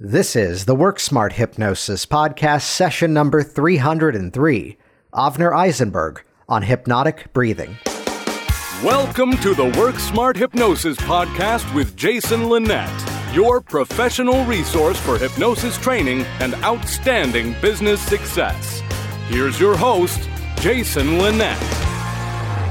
This is the Work Smart Hypnosis Podcast, session number 303. Avner Eisenberg on hypnotic breathing. Welcome to the Work Smart Hypnosis Podcast with Jason Linett, your professional resource for hypnosis training and outstanding business success. Here's your host, Jason Linett.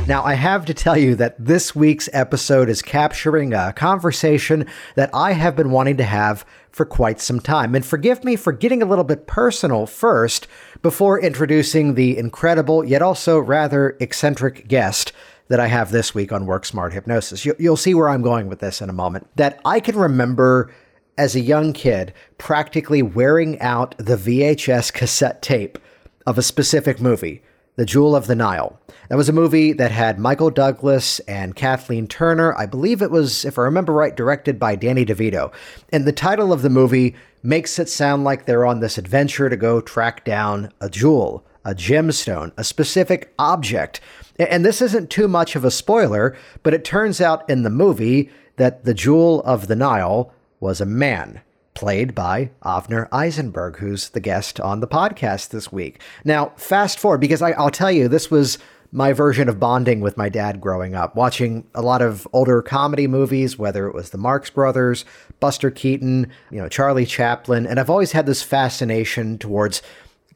Now, I have to tell you that this week's episode is capturing a conversation that I have been wanting to have for quite some time. And forgive me for getting a little bit personal first before introducing the incredible, yet also rather eccentric guest that I have this week on Work Smart Hypnosis. You'll see where I'm going with this in a moment. That I can remember as a young kid practically wearing out the VHS cassette tape of a specific movie, The Jewel of the Nile. That was a movie that had Michael Douglas and Kathleen Turner. I believe it was, if I remember right, directed by Danny DeVito. And the title of the movie makes it sound like they're on this adventure to go track down a jewel, a gemstone, a specific object. And this isn't too much of a spoiler, but it turns out in the movie that the Jewel of the Nile was a man played by Avner Eisenberg, who's the guest on the podcast this week. Now, fast forward, because I, will tell you, this was my version of bonding with my dad growing up, watching a lot of older comedy movies, whether it was the Marx Brothers, Buster Keaton, you know, Charlie Chaplin, and I've always had this fascination towards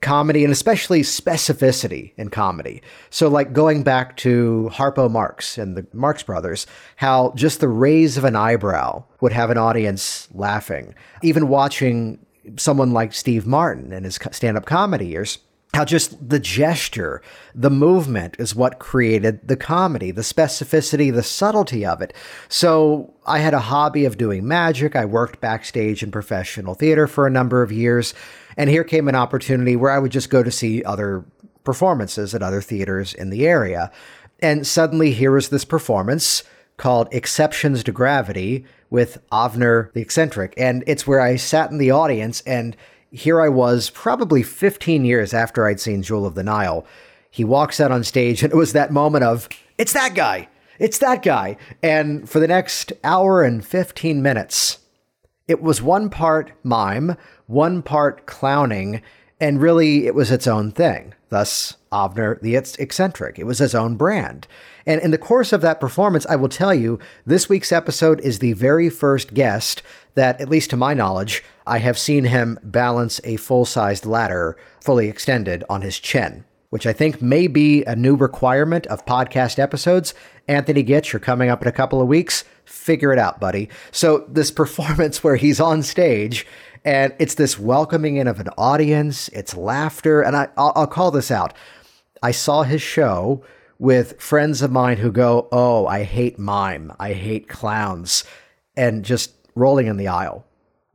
comedy and especially specificity in comedy. So like going back to Harpo Marx and the Marx Brothers, how just the raise of an eyebrow would have an audience laughing. Even watching someone like Steve Martin in his stand-up comedy years, how just the gesture, the movement is what created the comedy, the specificity, the subtlety of it. So I had a hobby of doing magic. I worked backstage in professional theater for a number of years. And here came an opportunity where I would just go to see other performances at other theaters in the area. And suddenly here was this performance called Exceptions to Gravity with Avner the Eccentric. And it's where I sat in the audience and here I was, probably 15 years after I'd seen Jewel of the Nile. He walks out on stage, and it was that moment of, it's that guy! It's that guy! And for the next hour and 15 minutes, it was one part mime, one part clowning, and really it was its own thing. Thus, Avner the eccentric. It was his own brand. And in the course of that performance, I will tell you, this week's episode is the very first guest that, at least to my knowledge, I have seen him balance a full sized ladder fully extended on his chin, which I think may be a new requirement of podcast episodes. Anthony Gitch, you're coming up in a couple of weeks. Figure it out, buddy. So, this performance where he's on stage and it's this welcoming in of an audience, it's laughter. And I, I'll, I'll call this out. I saw his show with friends of mine who go, Oh, I hate mime. I hate clowns. And just rolling in the aisle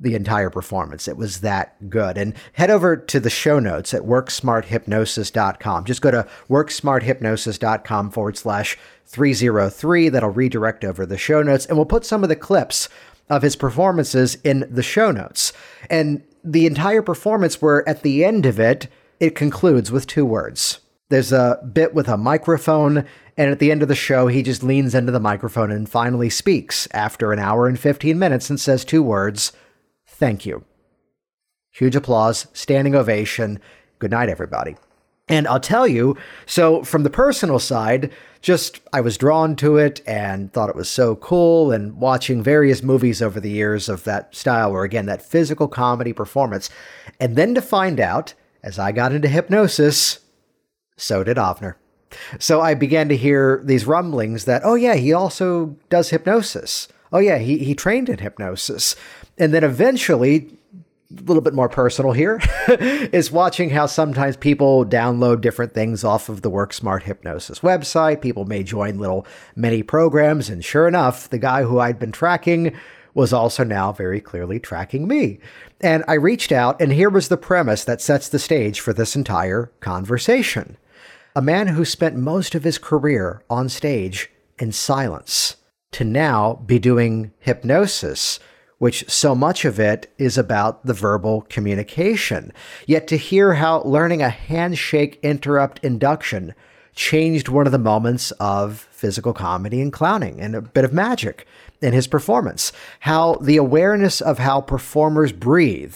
the entire performance. It was that good. And head over to the show notes at worksmarthypnosis.com. Just go to worksmarthypnosis.com forward slash 303. That'll redirect over the show notes. And we'll put some of the clips of his performances in the show notes. And the entire performance, where at the end of it, it concludes with two words. There's a bit with a microphone, and at the end of the show, he just leans into the microphone and finally speaks after an hour and 15 minutes and says two words Thank you. Huge applause, standing ovation. Good night, everybody. And I'll tell you, so from the personal side, just I was drawn to it and thought it was so cool. And watching various movies over the years of that style, or again, that physical comedy performance. And then to find out, as I got into hypnosis, so did Avner. So I began to hear these rumblings that, oh, yeah, he also does hypnosis. Oh, yeah, he, he trained in hypnosis. And then eventually, a little bit more personal here, is watching how sometimes people download different things off of the Work Smart Hypnosis website. People may join little mini programs. And sure enough, the guy who I'd been tracking was also now very clearly tracking me. And I reached out, and here was the premise that sets the stage for this entire conversation. A man who spent most of his career on stage in silence to now be doing hypnosis which so much of it is about the verbal communication. Yet to hear how learning a handshake interrupt induction changed one of the moments of physical comedy and clowning and a bit of magic in his performance. How the awareness of how performers breathe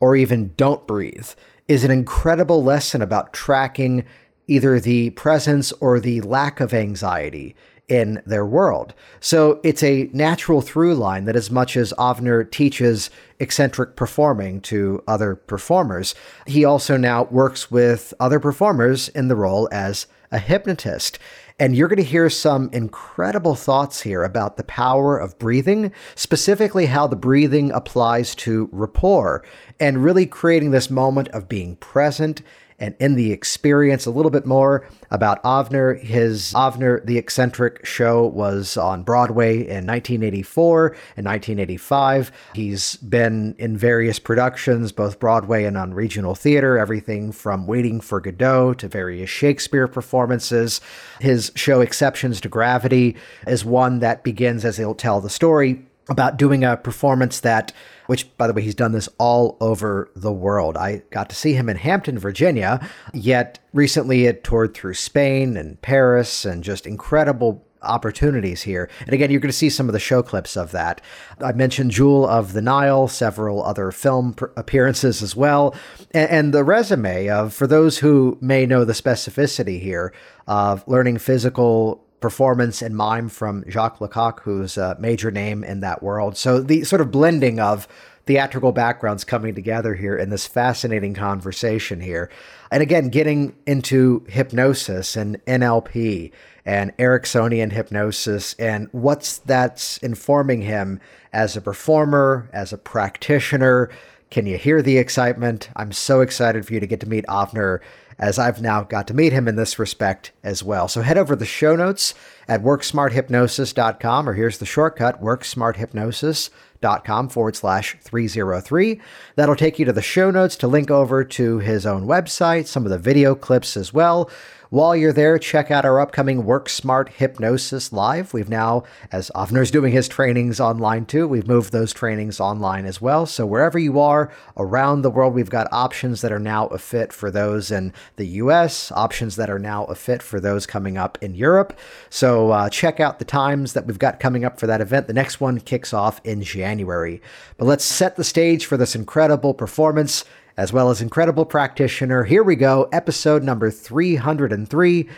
or even don't breathe is an incredible lesson about tracking either the presence or the lack of anxiety in their world. So it's a natural through line that as much as Avner teaches eccentric performing to other performers, he also now works with other performers in the role as a hypnotist. And you're going to hear some incredible thoughts here about the power of breathing, specifically how the breathing applies to rapport, and really creating this moment of being present and in the experience a little bit more about Avner. His Avner the Eccentric show was on Broadway in 1984 and 1985. He's been in various productions, both Broadway and on regional theater, everything from Waiting for Godot to various Shakespeare performances. His show Exceptions to Gravity is one that begins as he'll tell the story about doing a performance that which by the way he's done this all over the world. I got to see him in hampton virginia yet recently it toured through spain and paris and just incredible opportunities here. And again you're going to see some of the show clips of that. I mentioned jewel of the nile several other film pr- appearances as well. And, and the resume of for those who may know the specificity here of learning physical performance and mime from Jacques Lecoq, who's a major name in that world. So the sort of blending of theatrical backgrounds coming together here in this fascinating conversation here. And again, getting into hypnosis and NLP and Ericksonian hypnosis and what's that's informing him as a performer, as a practitioner. Can you hear the excitement? I'm so excited for you to get to meet Avner as I've now got to meet him in this respect as well. So head over to the show notes at worksmarthypnosis.com, or here's the shortcut worksmarthypnosis.com forward slash 303. That'll take you to the show notes to link over to his own website, some of the video clips as well. While you're there, check out our upcoming Work Smart Hypnosis Live. We've now, as Avner's doing his trainings online too, we've moved those trainings online as well. So wherever you are around the world, we've got options that are now a fit for those in the US, options that are now a fit for those coming up in Europe. So uh, check out the times that we've got coming up for that event. The next one kicks off in January. But let's set the stage for this incredible performance as well as incredible practitioner. Here we go, episode number 303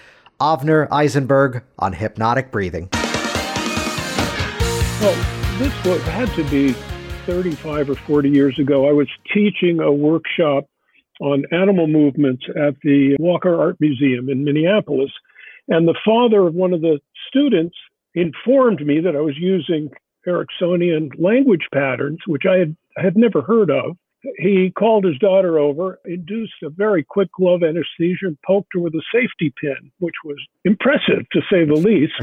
Avner Eisenberg on hypnotic breathing. Well, this had to be 35 or 40 years ago. I was teaching a workshop on animal movements at the Walker Art Museum in Minneapolis. And the father of one of the students informed me that I was using Ericksonian language patterns, which I had, had never heard of he called his daughter over, induced a very quick glove anesthesia, and poked her with a safety pin, which was impressive to say the least.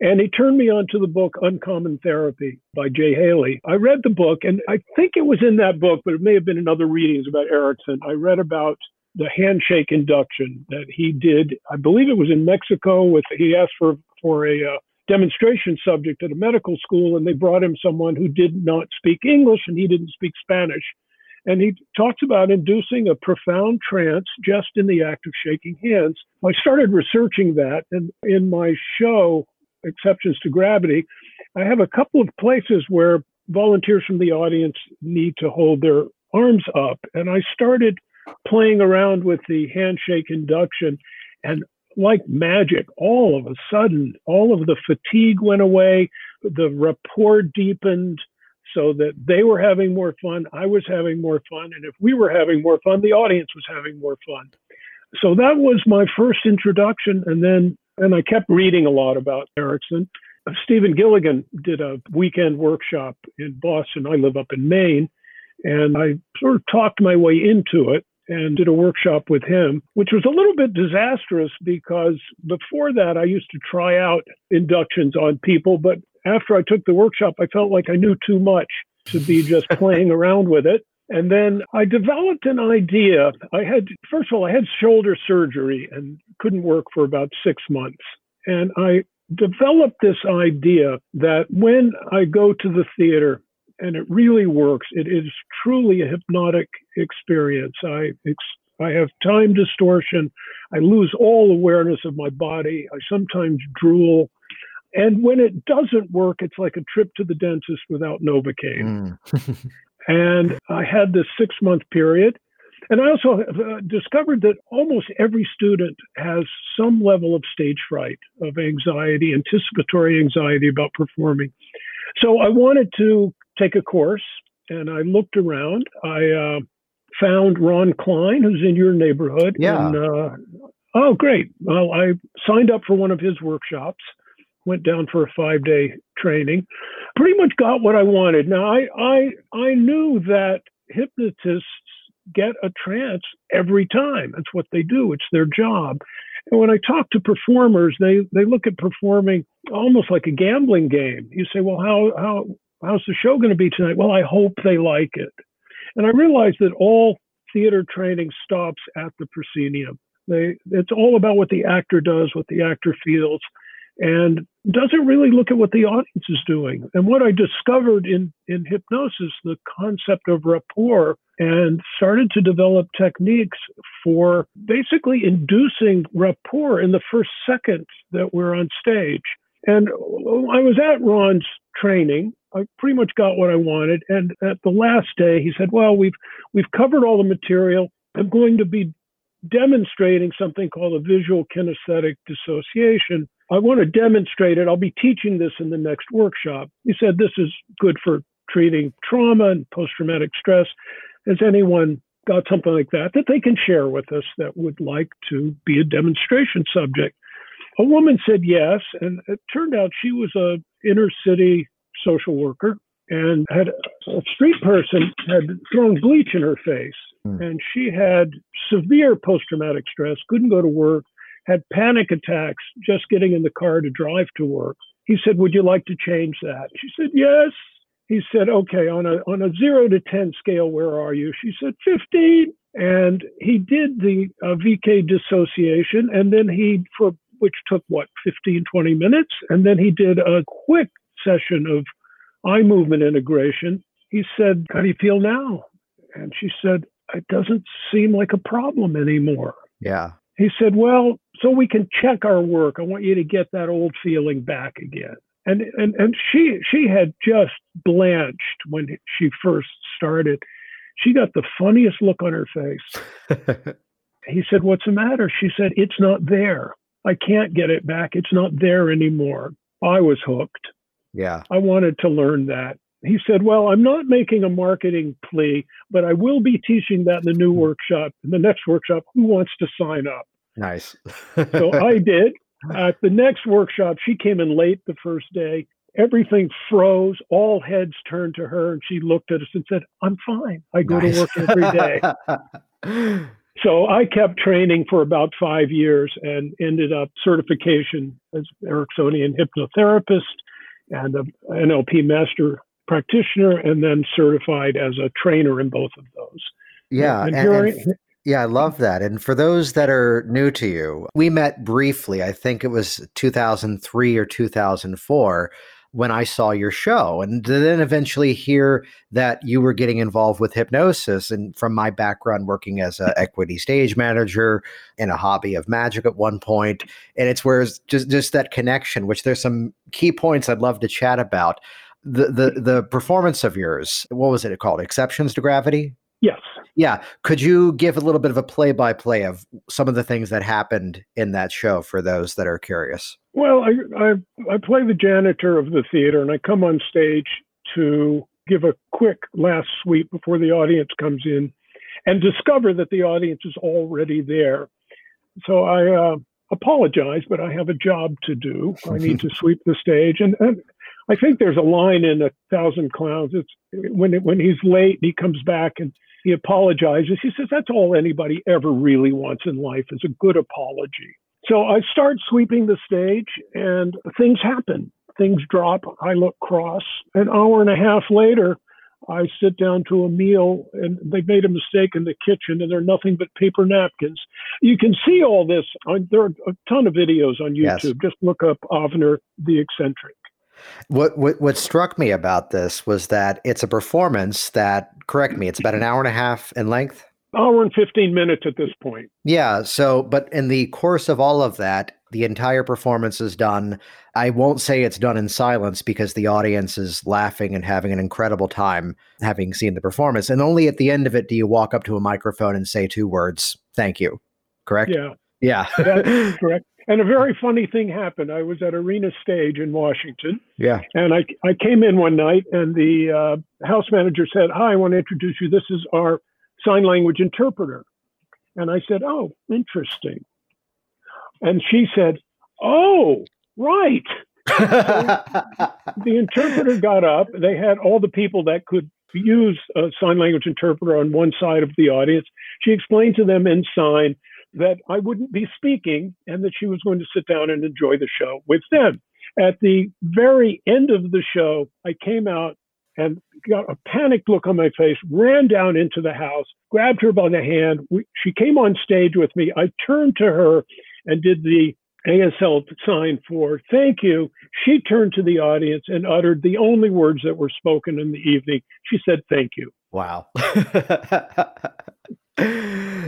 And he turned me on to the book Uncommon Therapy by Jay Haley. I read the book, and I think it was in that book, but it may have been in other readings about Erickson. I read about the handshake induction that he did. I believe it was in Mexico. With he asked for for a uh, demonstration subject at a medical school, and they brought him someone who did not speak English and he didn't speak Spanish. And he talks about inducing a profound trance just in the act of shaking hands. I started researching that, and in my show, Exceptions to Gravity, I have a couple of places where volunteers from the audience need to hold their arms up. And I started playing around with the handshake induction, and like magic, all of a sudden, all of the fatigue went away, the rapport deepened, so that they were having more fun, I was having more fun, and if we were having more fun, the audience was having more fun. So that was my first introduction, and then and I kept reading a lot about Erickson. Uh, Stephen Gilligan did a weekend workshop in Boston. I live up in Maine, and I sort of talked my way into it and did a workshop with him, which was a little bit disastrous because before that I used to try out inductions on people, but after I took the workshop, I felt like I knew too much to be just playing around with it. And then I developed an idea. I had, first of all, I had shoulder surgery and couldn't work for about six months. And I developed this idea that when I go to the theater and it really works, it is truly a hypnotic experience. I, I have time distortion. I lose all awareness of my body. I sometimes drool And when it doesn't work, it's like a trip to the dentist without Novocaine. Mm. and I had this six month period. And I also uh, discovered that almost every student has some level of stage fright, of anxiety, anticipatory anxiety about performing. So I wanted to take a course and I looked around. I uh, found Ron Klein, who's in your neighborhood. Yeah. And, uh, oh, great. Well, I signed up for one of his workshops, went down for a five day training, pretty much got what I wanted. Now, I, I, I knew that hypnotists get a trance every time. That's what they do, it's their job. And when I talk to performers, they, they look at performing almost like a gambling game. You say, well, how, how, how's the show going to be tonight? Well, I hope they like it. And I realized that all theater training stops at the proscenium. They, it's all about what the actor does, what the actor feels, and doesn't really look at what the audience is doing. And what I discovered in, in hypnosis, the concept of rapport, and started to develop techniques for basically inducing rapport in the first second that we're on stage. And I was at Ron's training. I pretty much got what I wanted. And at the last day, he said, "Well, we've we've covered all the material. I'm going to be demonstrating something called a visual kinesthetic dissociation. I want to demonstrate it. I'll be teaching this in the next workshop." He said, "This is good for treating trauma and post-traumatic stress. Has anyone got something like that that they can share with us that would like to be a demonstration subject?" A woman said yes, and it turned out she was a inner city social worker and had a street person had thrown bleach in her face mm. and she had severe post-traumatic stress couldn't go to work had panic attacks just getting in the car to drive to work. He said would you like to change that? She said yes. He said okay on a on a 0 to 10 scale where are you? She said 15 and he did the uh, vk dissociation and then he for which took what 15 20 minutes? And then he did a quick session of eye movement integration. He said how do you feel now? And she said it doesn't seem like a problem anymore. Yeah. He said well so we can check our work i want you to get that old feeling back again and and and she she had just blanched when she first started she got the funniest look on her face he said what's the matter she said it's not there I can't get it back. It's not there anymore. I was hooked. Yeah. I wanted to learn that. He said, Well, I'm not making a marketing plea, but I will be teaching that in the new hmm. workshop, in the next workshop. Who wants to sign up? Nice. so I did. At the next workshop, she came in late the first day. Everything froze. All heads turned to her, and she looked at us and said, I'm fine. I go nice. to work every day. So I kept training for about five years and ended up certification as Ericksonian hypnotherapist and an NLP master practitioner, and then certified as a trainer in both of those. Yeah, and, and, and yeah, I love that. And for those that are new to you, we met briefly. I think it was 2003 or 2004 when I saw your show, and then eventually hear that you were getting involved with hypnosis. And from my background, working as an equity stage manager and a hobby of magic at one point, and it's where it's just just that connection. Which there's some key points I'd love to chat about. The the the performance of yours. What was it called? Exceptions to gravity. Yes. Yeah. Could you give a little bit of a play by play of some of the things that happened in that show for those that are curious? Well, I, I, I play the janitor of the theater and I come on stage to give a quick last sweep before the audience comes in and discover that the audience is already there. So I uh, apologize, but I have a job to do. I need to sweep the stage. And, and I think there's a line in A Thousand Clowns. It's when, it, when he's late, he comes back and he apologizes. He says that's all anybody ever really wants in life is a good apology. So I start sweeping the stage and things happen. Things drop. I look cross. An hour and a half later, I sit down to a meal and they made a mistake in the kitchen and they're nothing but paper napkins. You can see all this. On, there are a ton of videos on YouTube. Yes. Just look up Avner the Eccentric. What, what what struck me about this was that it's a performance that correct me, it's about an hour and a half in length. Hour and 15 minutes at this point. Yeah. So, but in the course of all of that, the entire performance is done. I won't say it's done in silence because the audience is laughing and having an incredible time having seen the performance. And only at the end of it do you walk up to a microphone and say two words, thank you. Correct? Yeah. Yeah. Correct. And a very funny thing happened. I was at Arena Stage in Washington. Yeah. And I, I came in one night and the uh, house manager said, Hi, I want to introduce you. This is our sign language interpreter. And I said, Oh, interesting. And she said, Oh, right. the interpreter got up. They had all the people that could use a sign language interpreter on one side of the audience. She explained to them in sign that I wouldn't be speaking and that she was going to sit down and enjoy the show with them. At the very end of the show, I came out and got a panicked look on my face, ran down into the house, grabbed her by the hand. We, she came on stage with me. I turned to her and did the ASL sign for thank you. She turned to the audience and uttered the only words that were spoken in the evening. She said, Thank you. Wow.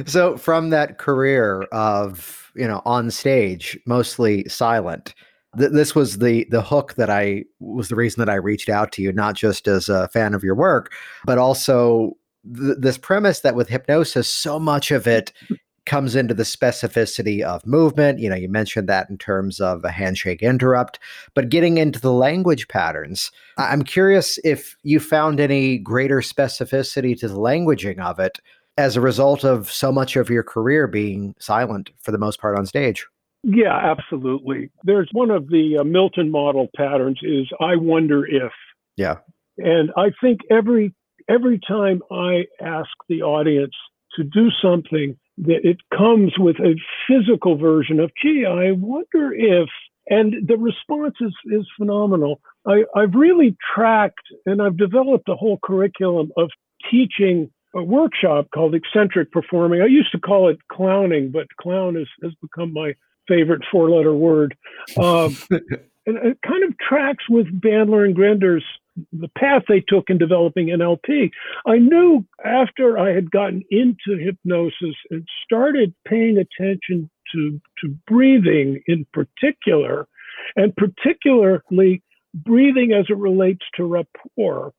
so from that career of, you know, on stage, mostly silent, th- this was the the hook that I was the reason that I reached out to you, not just as a fan of your work, but also th- this premise that with hypnosis, so much of it comes into the specificity of movement. You know, you mentioned that in terms of a handshake interrupt, but getting into the language patterns, I'm curious if you found any greater specificity to the languaging of it as a result of so much of your career being silent for the most part on stage. Yeah, absolutely. There's one of the uh, Milton model patterns is I wonder if. Yeah. And I think every every time I ask the audience to do something that it comes with a physical version of gee, I wonder if and the response is, is phenomenal. I, I've really tracked and I've developed a whole curriculum of teaching a workshop called eccentric performing. I used to call it clowning, but clown is, has become my favorite four letter word. Um, and it kind of tracks with Bandler and Grinder's the path they took in developing NLP. I knew after I had gotten into hypnosis and started paying attention to, to breathing in particular, and particularly breathing as it relates to rapport,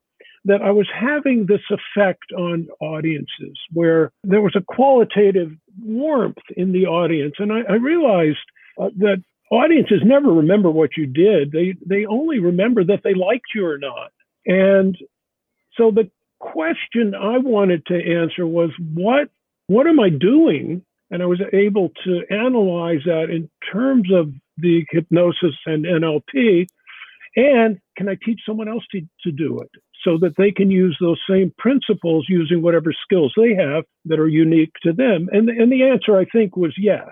that I was having this effect on audiences where there was a qualitative warmth in the audience. And I, I realized uh, that audiences never remember what you did. They, they only remember that they liked you or not. And so the question I wanted to answer was what, what am I doing? And I was able to analyze that in terms of the hypnosis and NLP. And can I teach someone else to, to do it? So that they can use those same principles using whatever skills they have that are unique to them? And, and the answer, I think, was yes.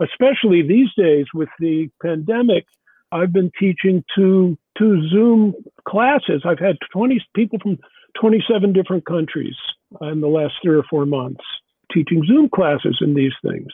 Especially these days with the pandemic, I've been teaching two, two Zoom classes. I've had 20 people from 27 different countries in the last three or four months teaching Zoom classes in these things.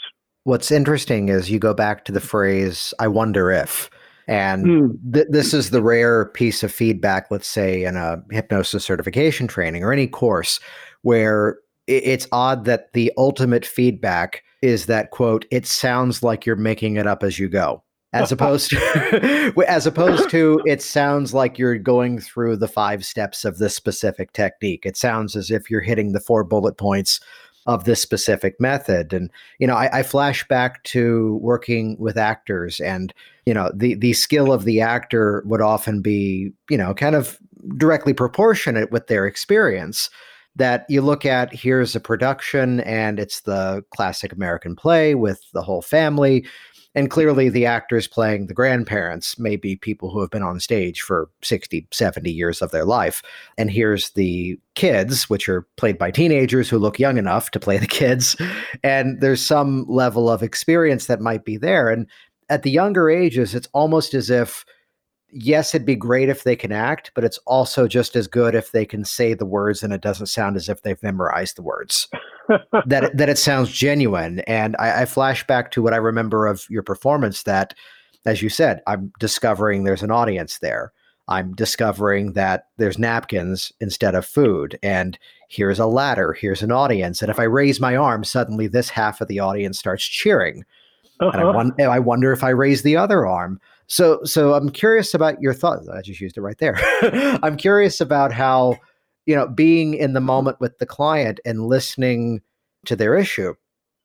What's interesting is you go back to the phrase, I wonder if. And mm. th- this is the rare piece of feedback, let's say, in a hypnosis certification training or any course, where it's odd that the ultimate feedback is that quote, it sounds like you're making it up as you go. As opposed to as opposed to it sounds like you're going through the five steps of this specific technique. It sounds as if you're hitting the four bullet points of this specific method. And, you know, I, I, flash back to working with actors and, you know, the, the skill of the actor would often be, you know, kind of directly proportionate with their experience. That you look at here's a production and it's the classic American play with the whole family and clearly, the actors playing the grandparents may be people who have been on stage for 60, 70 years of their life. And here's the kids, which are played by teenagers who look young enough to play the kids. And there's some level of experience that might be there. And at the younger ages, it's almost as if yes, it'd be great if they can act, but it's also just as good if they can say the words and it doesn't sound as if they've memorized the words. that it, that it sounds genuine. And I, I flash back to what I remember of your performance. That, as you said, I'm discovering there's an audience there. I'm discovering that there's napkins instead of food, and here's a ladder, here's an audience. And if I raise my arm, suddenly this half of the audience starts cheering Uh-huh. And I, uh-huh. won- I wonder if I raise the other arm. So, so I'm curious about your thoughts. I just used it right there. I'm curious about how, you know, being in the moment with the client and listening to their issue,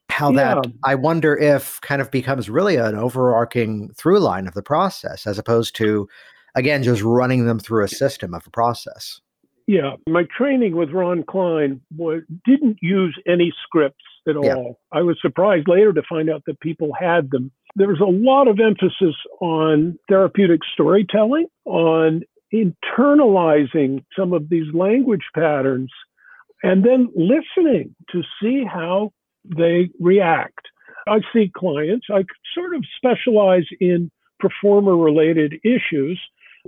how yeah. that I wonder if kind of becomes really an overarching through line of the process, as opposed to, again, just running them through a system of a process. Yeah, my training with Ron Klein was, didn't use any scripts at yeah. all. I was surprised later to find out that people had them. There was a lot of emphasis on therapeutic storytelling, on internalizing some of these language patterns, and then listening to see how they react. I see clients, I sort of specialize in performer related issues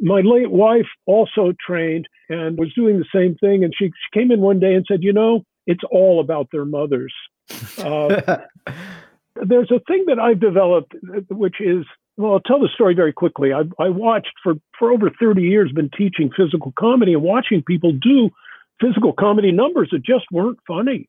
my late wife also trained and was doing the same thing. And she, she came in one day and said, You know, it's all about their mothers. Uh, there's a thing that I've developed, which is well, I'll tell the story very quickly. I, I watched for, for over 30 years, been teaching physical comedy and watching people do physical comedy numbers that just weren't funny.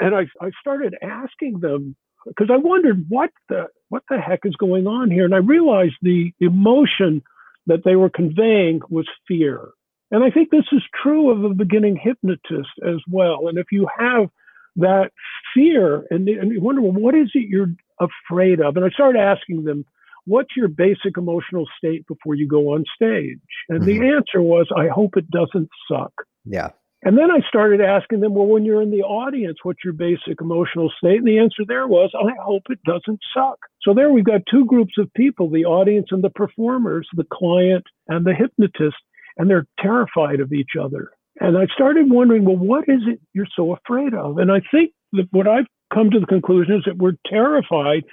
And I, I started asking them because I wondered what the what the heck is going on here, and I realized the emotion that they were conveying was fear. And I think this is true of a beginning hypnotist as well. And if you have that fear and, and you wonder, well, what is it you're afraid of? And I started asking them, what's your basic emotional state before you go on stage? And mm-hmm. the answer was, I hope it doesn't suck. Yeah. And then I started asking them, well, when you're in the audience, what's your basic emotional state? And the answer there was, I hope it doesn't suck. So there we've got two groups of people, the audience and the performers, the client and the hypnotist, and they're terrified of each other. And I started wondering, well, what is it you're so afraid of? And I think that what I've come to the conclusion is that we're terrified,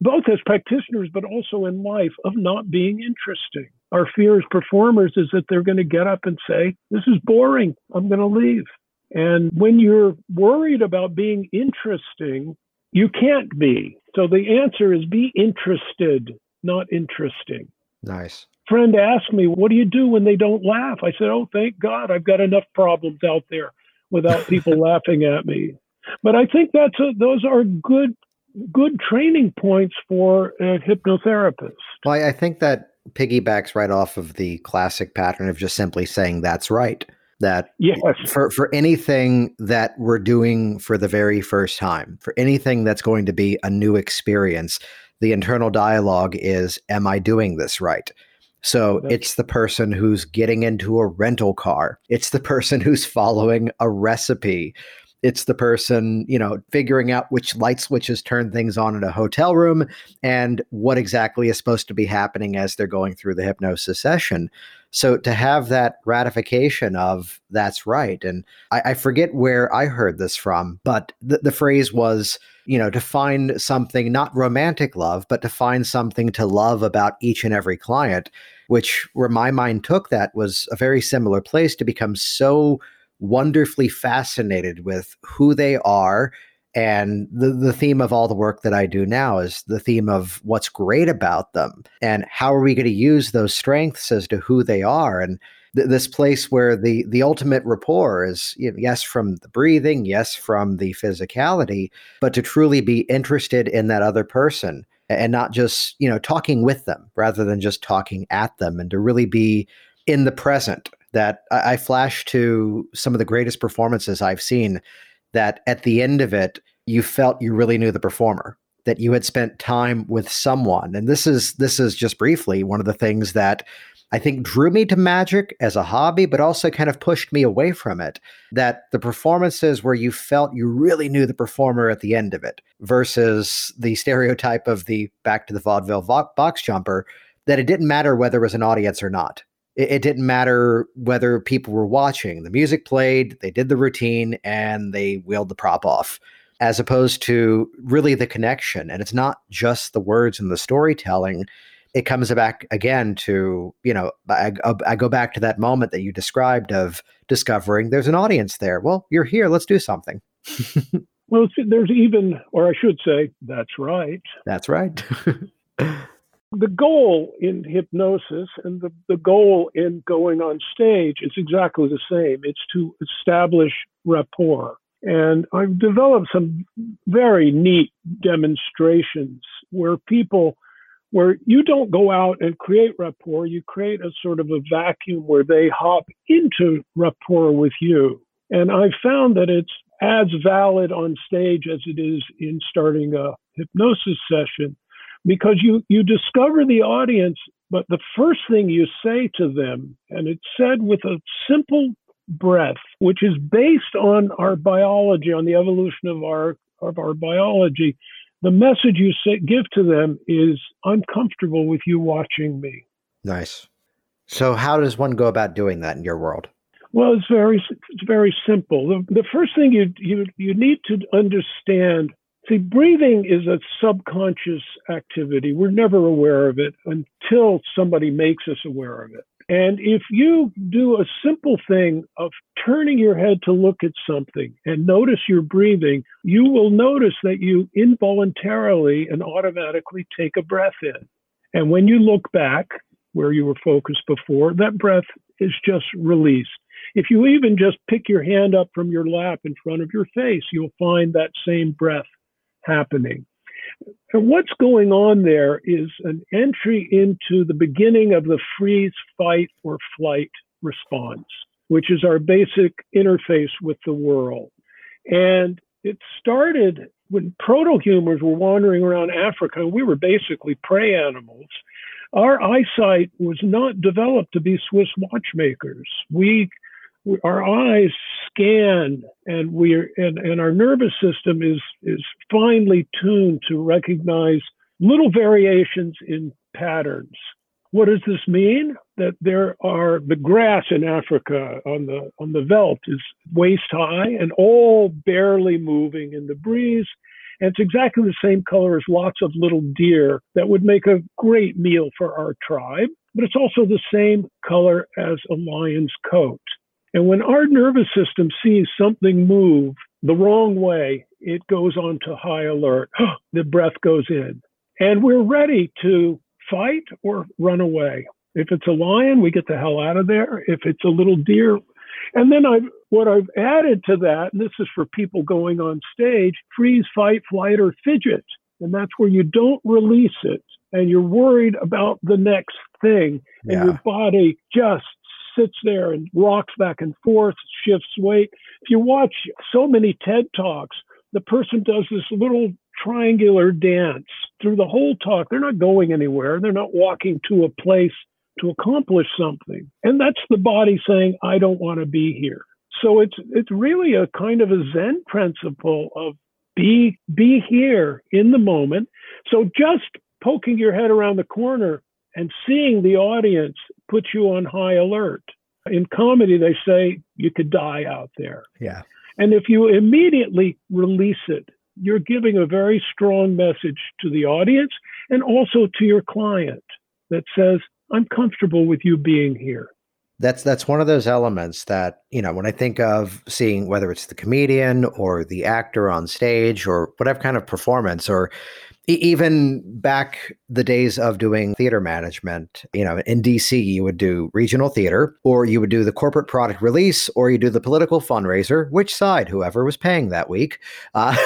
both as practitioners, but also in life, of not being interesting our fear as performers is that they're going to get up and say, This is boring. I'm going to leave. And when you're worried about being interesting, you can't be. So the answer is be interested, not interesting. Nice. Friend asked me, What do you do when they don't laugh? I said, Oh, thank God, I've got enough problems out there without people laughing at me. But I think that's a, those are good good training points for a hypnotherapist. Well, I think that piggybacks right off of the classic pattern of just simply saying that's right. That yes. for for anything that we're doing for the very first time, for anything that's going to be a new experience, the internal dialogue is, "Am I doing this right?" So that's it's the person who's getting into a rental car. It's the person who's following a recipe. It's the person you know figuring out which light switches turn things on in a hotel room and what exactly is supposed to be happening as they're going through the hypnosis session. So to have that ratification of that's right and i, I forget where i heard this from but the, the phrase was you know to find something not romantic love but to find something to love about each and every client which where my mind took that was a very similar place to become so wonderfully fascinated with who they are. And the, the theme of all the work that I do now is the theme of what's great about them and how are we going to use those strengths as to who they are. And th- this place where the, the ultimate rapport is, you know, yes, from the breathing, yes, from the physicality, but to truly be interested in that other person and not just, you know, talking with them rather than just talking at them and to really be in the present. That I, I flash to some of the greatest performances I've seen that at the end of it, you felt you really knew the performer that you had spent time with someone. And this is this is just briefly one of the things that I think drew me to magic as a hobby, but also kind of pushed me away from it. That the performances where you felt you really knew the performer at the end of it versus the stereotype of the back to the vaudeville vo- box jumper, that it didn't matter whether it was an audience or not it, it didn't matter whether people were watching. The music played, they did the routine, and they wheeled the prop off as opposed to really the connection. And it's not just the words and the storytelling. It comes back again to, you know, I, I, go back to that moment that you described of discovering there's an audience there. Well, you're here. Let's do something. well, there's even, or I should say, that's right. That's right. the goal in hypnosis and the, the goal in going on stage is exactly the same. It's to establish rapport. And I've developed some very neat demonstrations where people, where you don't go out and create rapport, you create a sort of a vacuum where they hop into rapport with you. And I've found that it's as valid on stage as it is in starting a hypnosis session because you, you discover the audience, but the first thing you say to them, and it's said with a simple breath, which is based on our biology, on the evolution of our of our biology, the message you say, give to them is, "I'm comfortable with you watching me." Nice. So, how does one go about doing that in your world? Well, it's very it's very simple. The, the first thing you you you need to understand. See, breathing is a subconscious activity. We're never aware of it until somebody makes us aware of it. And if you do a simple thing of turning your head to look at something and notice your breathing, you will notice that you involuntarily and automatically take a breath in. And when you look back where you were focused before, that breath is just released. If you even just pick your hand up from your lap in front of your face, you'll find that same breath happening. And what's going on there is an entry into the beginning of the freeze, fight, or flight response, which is our basic interface with the world. And it started when proto humans were wandering around Africa. We were basically prey animals. Our eyesight was not developed to be Swiss watchmakers. We our eyes scan and we are, and, and our nervous system is is finely tuned to recognize little variations in patterns. What does this mean? That there are the grass in Africa on the on the veldt is waist high and all barely moving in the breeze. And it's exactly the same color as lots of little deer that would make a great meal for our tribe, but it's also the same color as a lion's coat. And when our nervous system sees something move the wrong way, it goes on to high alert. the breath goes in. And we're ready to fight or run away. If it's a lion, we get the hell out of there. If it's a little deer, and then I've what I've added to that, and this is for people going on stage, freeze, fight, flight, or fidget. And that's where you don't release it and you're worried about the next thing, and yeah. your body just sits there and rocks back and forth, shifts weight. If you watch so many TED Talks, the person does this little triangular dance through the whole talk. They're not going anywhere. They're not walking to a place to accomplish something. And that's the body saying, I don't want to be here. So it's it's really a kind of a Zen principle of be be here in the moment. So just poking your head around the corner and seeing the audience puts you on high alert. In comedy, they say you could die out there. Yeah. And if you immediately release it, you're giving a very strong message to the audience and also to your client that says, I'm comfortable with you being here. That's that's one of those elements that, you know, when I think of seeing whether it's the comedian or the actor on stage or whatever kind of performance or even back the days of doing theater management, you know, in DC, you would do regional theater, or you would do the corporate product release, or you do the political fundraiser, which side, whoever was paying that week. Uh,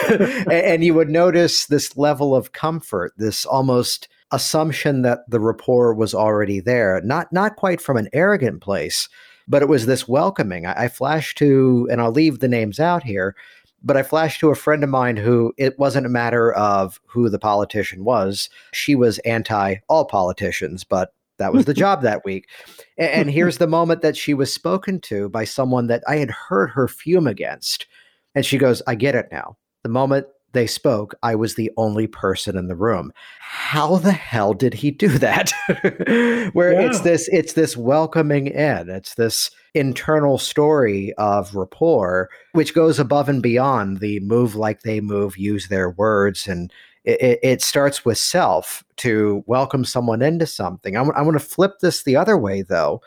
and you would notice this level of comfort, this almost assumption that the rapport was already there, not not quite from an arrogant place, but it was this welcoming. I, I flashed to, and I'll leave the names out here but I flashed to a friend of mine who it wasn't a matter of who the politician was. She was anti all politicians, but that was the job that week. And here's the moment that she was spoken to by someone that I had heard her fume against. And she goes, I get it now. The moment they spoke, I was the only person in the room. How the hell did he do that? Where yeah. it's this, it's this welcoming in. It's this internal story of rapport, which goes above and beyond the move like they move, use their words, and it, it starts with self to welcome someone into something. I, w- I want to flip this the other way, though,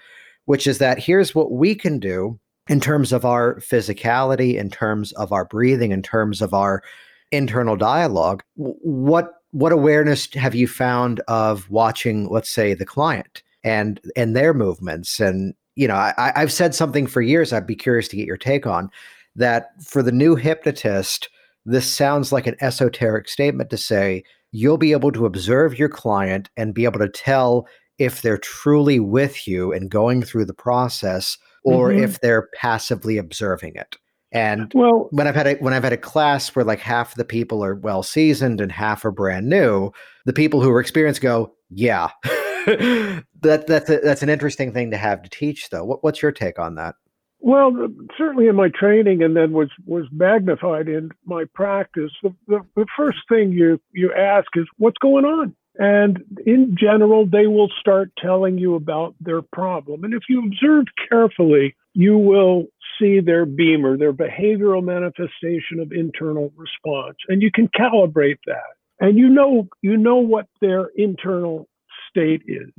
which is that here's what we can do in terms of our physicality, in terms of our breathing, in terms of our internal dialogue. What what awareness have you found of watching, let's say, the client and and their movements? And you know, I, I've said something for years. I'd be curious to get your take on. that for the new hypnotist, this sounds like an esoteric statement to say you'll be able to observe your client and be able to tell if they're truly with you and going through the process or mm-hmm. if they're passively observing it. And well, when I've had a when I've had a class where like half the people are well seasoned and half are brand new, the people who are experienced go, "Yeah." that that's a, that's an interesting thing to have to teach though. What, what's your take on that? Well, certainly in my training, and then was was magnified in my practice. The, the, the first thing you you ask is, "What's going on?" And in general, they will start telling you about their problem. And if you observe carefully, you will see their beamer, their behavioral manifestation of internal response, and you can calibrate that. And you know you know what their internal state is.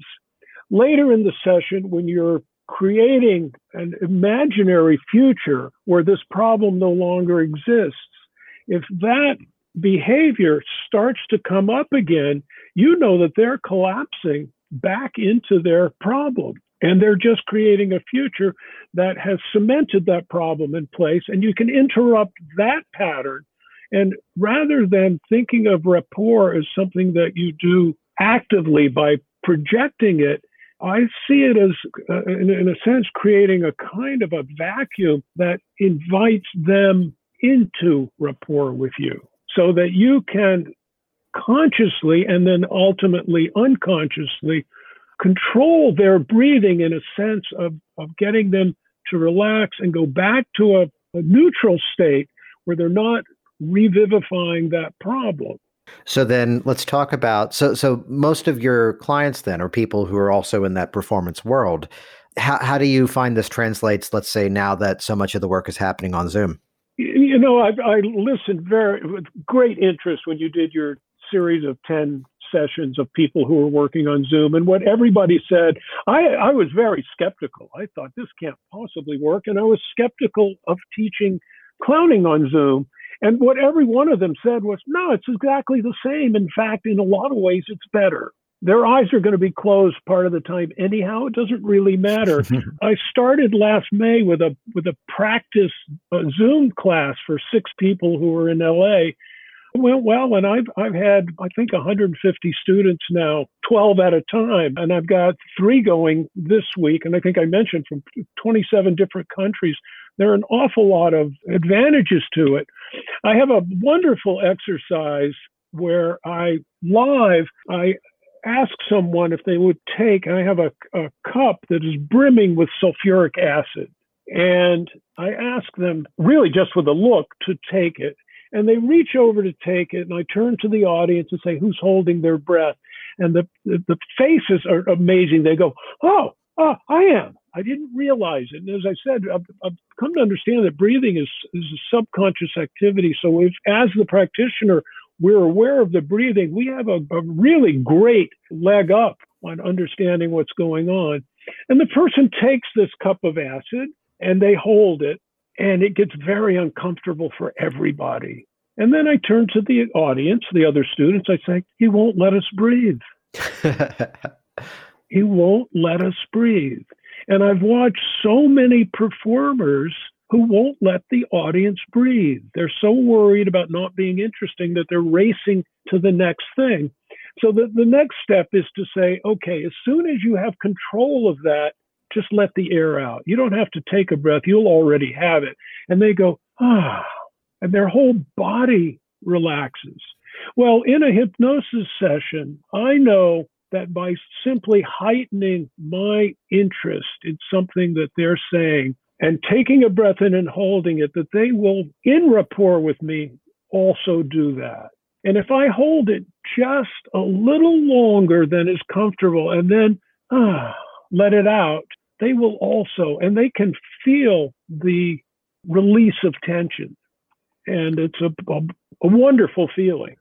Later in the session, when you're creating an imaginary future where this problem no longer exists, if that behavior starts to come up again, you know that they're collapsing back into their problem. And they're just creating a future that has cemented that problem in place. And you can interrupt that pattern. And rather than thinking of rapport as something that you do actively by projecting it, I see it as, uh, in, in, a sense, creating a kind of a vacuum that invites them into rapport with you so that you can consciously and then ultimately unconsciously control their breathing in a sense of, of getting them to relax and go back to a, a neutral state where they're not revivifying that problem. So then let's talk about so so most of your clients then are people who are also in that performance world. How how do you find this translates let's say now that so much of the work is happening on Zoom? You know, I, I listened very with great interest when you did your series of 10 sessions of people who were working on Zoom. And what everybody said, I, I was very skeptical. I thought this can't possibly work. And I was skeptical of teaching clowning on Zoom. And what every one of them said was, no, it's exactly the same. In fact, in a lot of ways, it's better. Their eyes are going to be closed part of the time anyhow. It doesn't really matter. I started last May with a with a practice Zoom class for six people who were in LA, went well, and I've I've had I think 150 students now, 12 at a time, and I've got three going this week, and I think I mentioned from 27 different countries. There are an awful lot of advantages to it. I have a wonderful exercise where I live I ask someone if they would take. I have a, a cup that is brimming with sulfuric acid. And I ask them, really just with a look, to take it and they reach over to take it and i turn to the audience and say who's holding their breath? And the the, the faces are amazing. They go oh oh i am. I didn't realize it. And as i said I've, I've come to understand that breathing is is a subconscious activity. So if as the practitioner we're aware of the breathing we have a, a really great leg up on understanding what's going on. And the person takes this cup of acid and they hold it and it gets very uncomfortable for everybody. And then I turn to the audience, the other students, I say, he won't let us breathe. he won't let us breathe. And I've watched so many performers who won't let the audience breathe. They're so worried about not being interesting that they're racing to the next thing. So the, the next step is to say, okay, as soon as you have control of that, just let the air out. You don't have to take a breath, you'll already have it. And they go, ah, and their whole body relaxes. Well, in a hypnosis session, I know that by simply heightening my interest in something that they're saying and taking a breath in and holding it, that they will, in rapport with me, also do that. And if I hold it just a little longer than is comfortable and then ah, let it out, they will also, and they can feel the release of tension. And it's a, a, a wonderful feeling.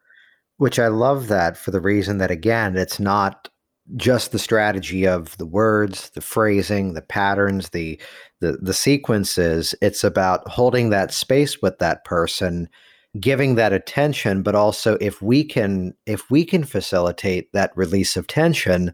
Which I love that for the reason that, again, it's not just the strategy of the words, the phrasing, the patterns, the the the sequences. It's about holding that space with that person, giving that attention, but also if we can if we can facilitate that release of tension,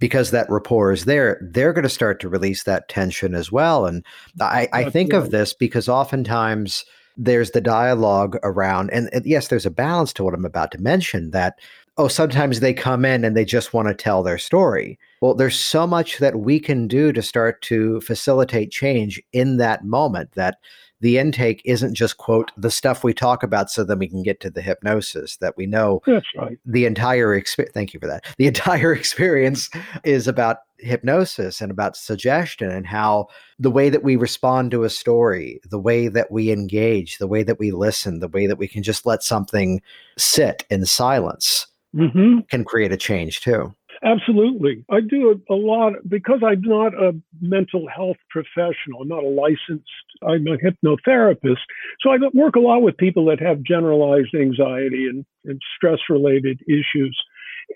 because that rapport is there, they're going to start to release that tension as well. And I, I think of this because oftentimes there's the dialogue around, and, and yes, there's a balance to what I'm about to mention that oh, sometimes they come in and they just want to tell their story. Well, there's so much that we can do to start to facilitate change in that moment that the intake isn't just quote the stuff we talk about so then we can get to the hypnosis that we know. That's right. The entire experience thank you for that. The entire experience is about hypnosis and about suggestion and how the way that we respond to a story the way that we engage the way that we listen the way that we can just let something sit in silence mm-hmm. can create a change too Absolutely. I do a, a, lot because I'm not a mental health professional. I'm not a licensed, I'm a hypnotherapist. So I work a lot with people that have generalized anxiety and, and stress related issues.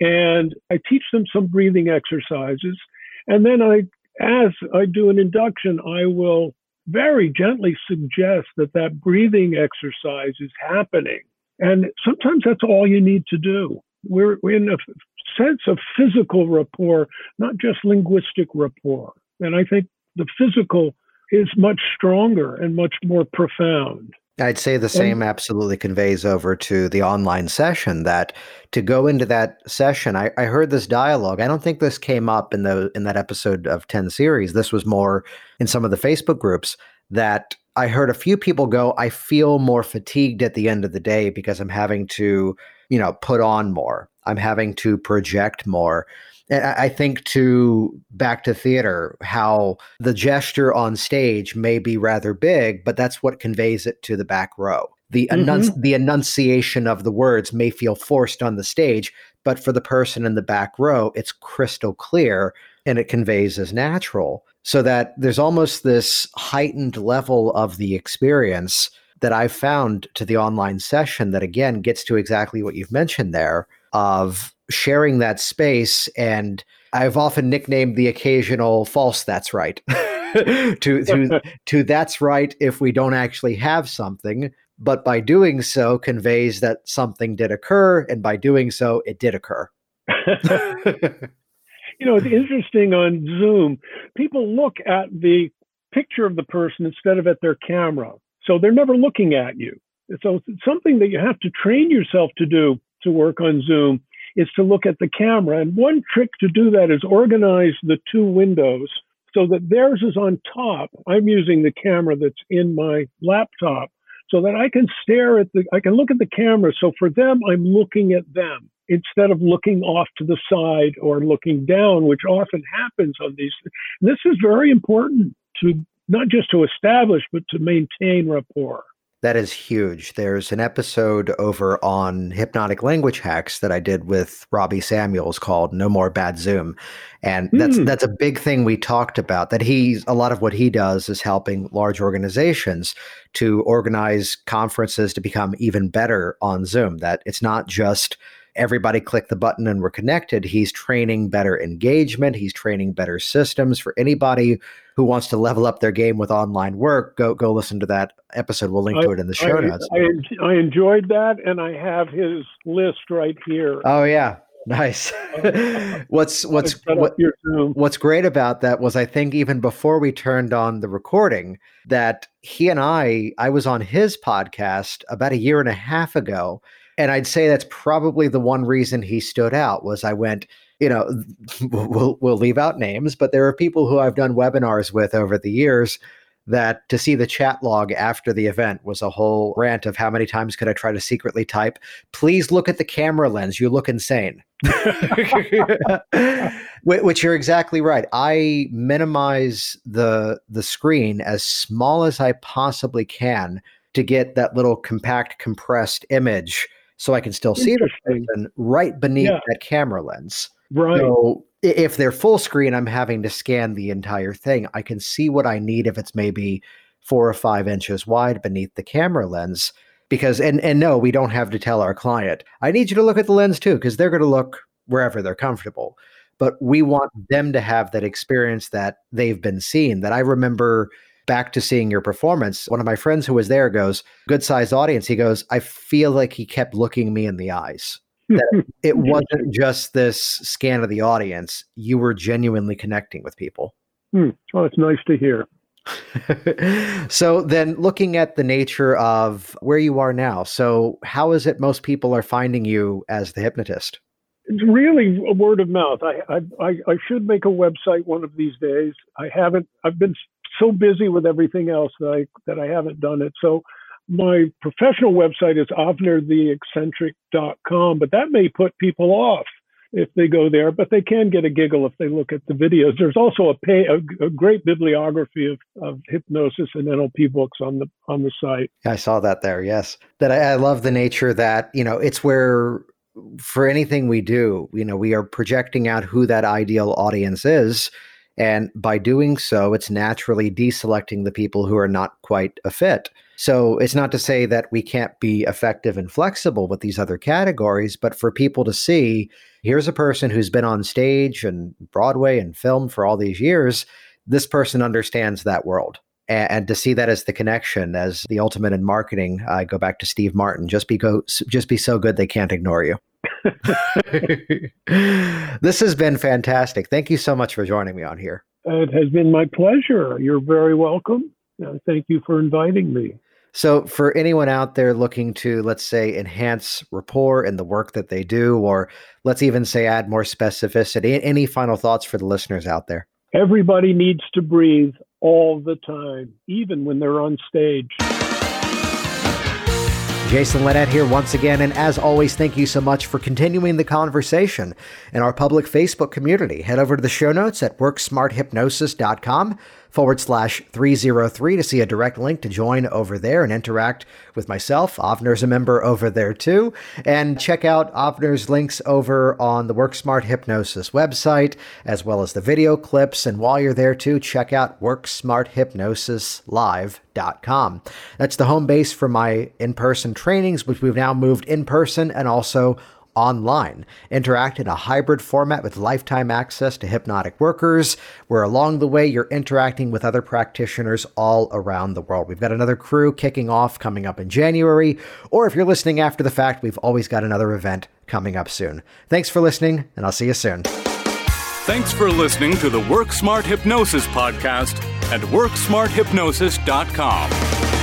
And I teach them some breathing exercises. And then I, as I do an induction, I will very gently suggest that that breathing exercise is happening. And sometimes that's all you need to do. We're, in a sense of physical rapport, not just linguistic rapport. And I think the physical is much stronger and much more profound. I'd say the same absolutely conveys over to the online session that to go into that session, I, I, heard this dialogue. I don't think this came up in the in that episode of 10 series. This was more in some of the Facebook groups that I heard a few people go, I feel more fatigued at the end of the day because I'm having to, you know, put on more. I'm having to project more. And I think to back to theater, how the gesture on stage may be rather big, but that's what conveys it to the back row. The, mm-hmm. the enunciation of the words may feel forced on the stage, but for the person in the back row, it's crystal clear and it conveys as natural. So that there's almost this heightened level of the experience that I've found to the online session that again gets to exactly what you've mentioned there of sharing that space. And I've often nicknamed the occasional false that's right to, to, to that's right if we don't actually have something. But by doing so, conveys that something did occur. And by doing so, it did occur. you know, it's interesting on Zoom, people look at the picture of the person instead of at their camera. So they're never looking at you. So it's something that you have to train yourself to do to work on Zoom is to look at the camera. And one trick to do that is organize the two windows so that theirs is on top. I'm using the camera that's in my laptop so that I can stare at the, I can look at the camera. So for them, I'm looking at them instead of looking off to the side or looking down, which often happens on these. This is very important to not just to establish, but to maintain rapport. That is huge. There's an episode over on hypnotic language hacks that I did with Robbie Samuels called No More Bad Zoom. And that's mm. that's a big thing we talked about that he's a lot of what he does is helping large organizations to organize conferences to become even better on Zoom. That it's not just everybody click the button and we're connected. He's training better engagement. He's training better systems for anybody who wants to level up their game with online work. Go go listen to that episode. We'll link I, to it in the show I, notes. I, I enjoyed that, and I have his list right here. Oh yeah, Nice. what's what's what, what's great about that was I think even before we turned on the recording that he and I I was on his podcast about a year and a half ago and I'd say that's probably the one reason he stood out was I went, you know, we'll we'll leave out names, but there are people who I've done webinars with over the years that to see the chat log after the event was a whole rant of how many times could I try to secretly type, please look at the camera lens, you look insane. Which you're exactly right. I minimize the the screen as small as I possibly can to get that little compact compressed image so I can still see the person right beneath yeah. that camera lens. Right. So if they're full screen, I'm having to scan the entire thing. I can see what I need if it's maybe four or five inches wide beneath the camera lens. Because and and no, we don't have to tell our client, I need you to look at the lens too, because they're gonna look wherever they're comfortable. But we want them to have that experience that they've been seen. That I remember back to seeing your performance, one of my friends who was there goes, good sized audience. He goes, I feel like he kept looking me in the eyes. That it wasn't just this scan of the audience. You were genuinely connecting with people. Hmm. Well, it's nice to hear. so then looking at the nature of where you are now so how is it most people are finding you as the hypnotist it's really a word of mouth I, I i should make a website one of these days i haven't i've been so busy with everything else that i that i haven't done it so my professional website is avnertheeccentric.com but that may put people off if they go there, but they can get a giggle if they look at the videos. There's also a, pay, a, a great bibliography of, of hypnosis and NLP books on the on the site. I saw that there. Yes, that I, I love the nature that you know it's where for anything we do, you know, we are projecting out who that ideal audience is. And by doing so, it's naturally deselecting the people who are not quite a fit. So it's not to say that we can't be effective and flexible with these other categories, but for people to see here's a person who's been on stage and Broadway and film for all these years. This person understands that world. And, and to see that as the connection, as the ultimate in marketing, I go back to Steve Martin. Just be go, just be so good they can't ignore you. this has been fantastic. Thank you so much for joining me on here. It has been my pleasure. You're very welcome. Uh, thank you for inviting me. So, for anyone out there looking to, let's say, enhance rapport in the work that they do, or let's even say add more specificity, any final thoughts for the listeners out there? Everybody needs to breathe all the time, even when they're on stage. Jason Linett here once again, and as always, thank you so much for continuing the conversation in our public Facebook community. Head over to the show notes at worksmarthypnosis.com forward slash 303 to see a direct link to join over there and interact with myself. Avner's a member over there too. And check out Avner's links over on the WorkSmart Hypnosis website, as well as the video clips. And while you're there too, check out WorkSmartHypnosisLive.com. That's the home base for my in person trainings, which we've now moved in person and also online. Interact in a hybrid format with lifetime access to hypnotic workers, where along the way you're interacting with other practitioners all around the world. We've got another crew kicking off coming up in January, or if you're listening after the fact, we've always got another event coming up soon. Thanks for listening, and I'll see you soon. Thanks for listening to the Work Smart Hypnosis podcast at WorkSmartHypnosis.com.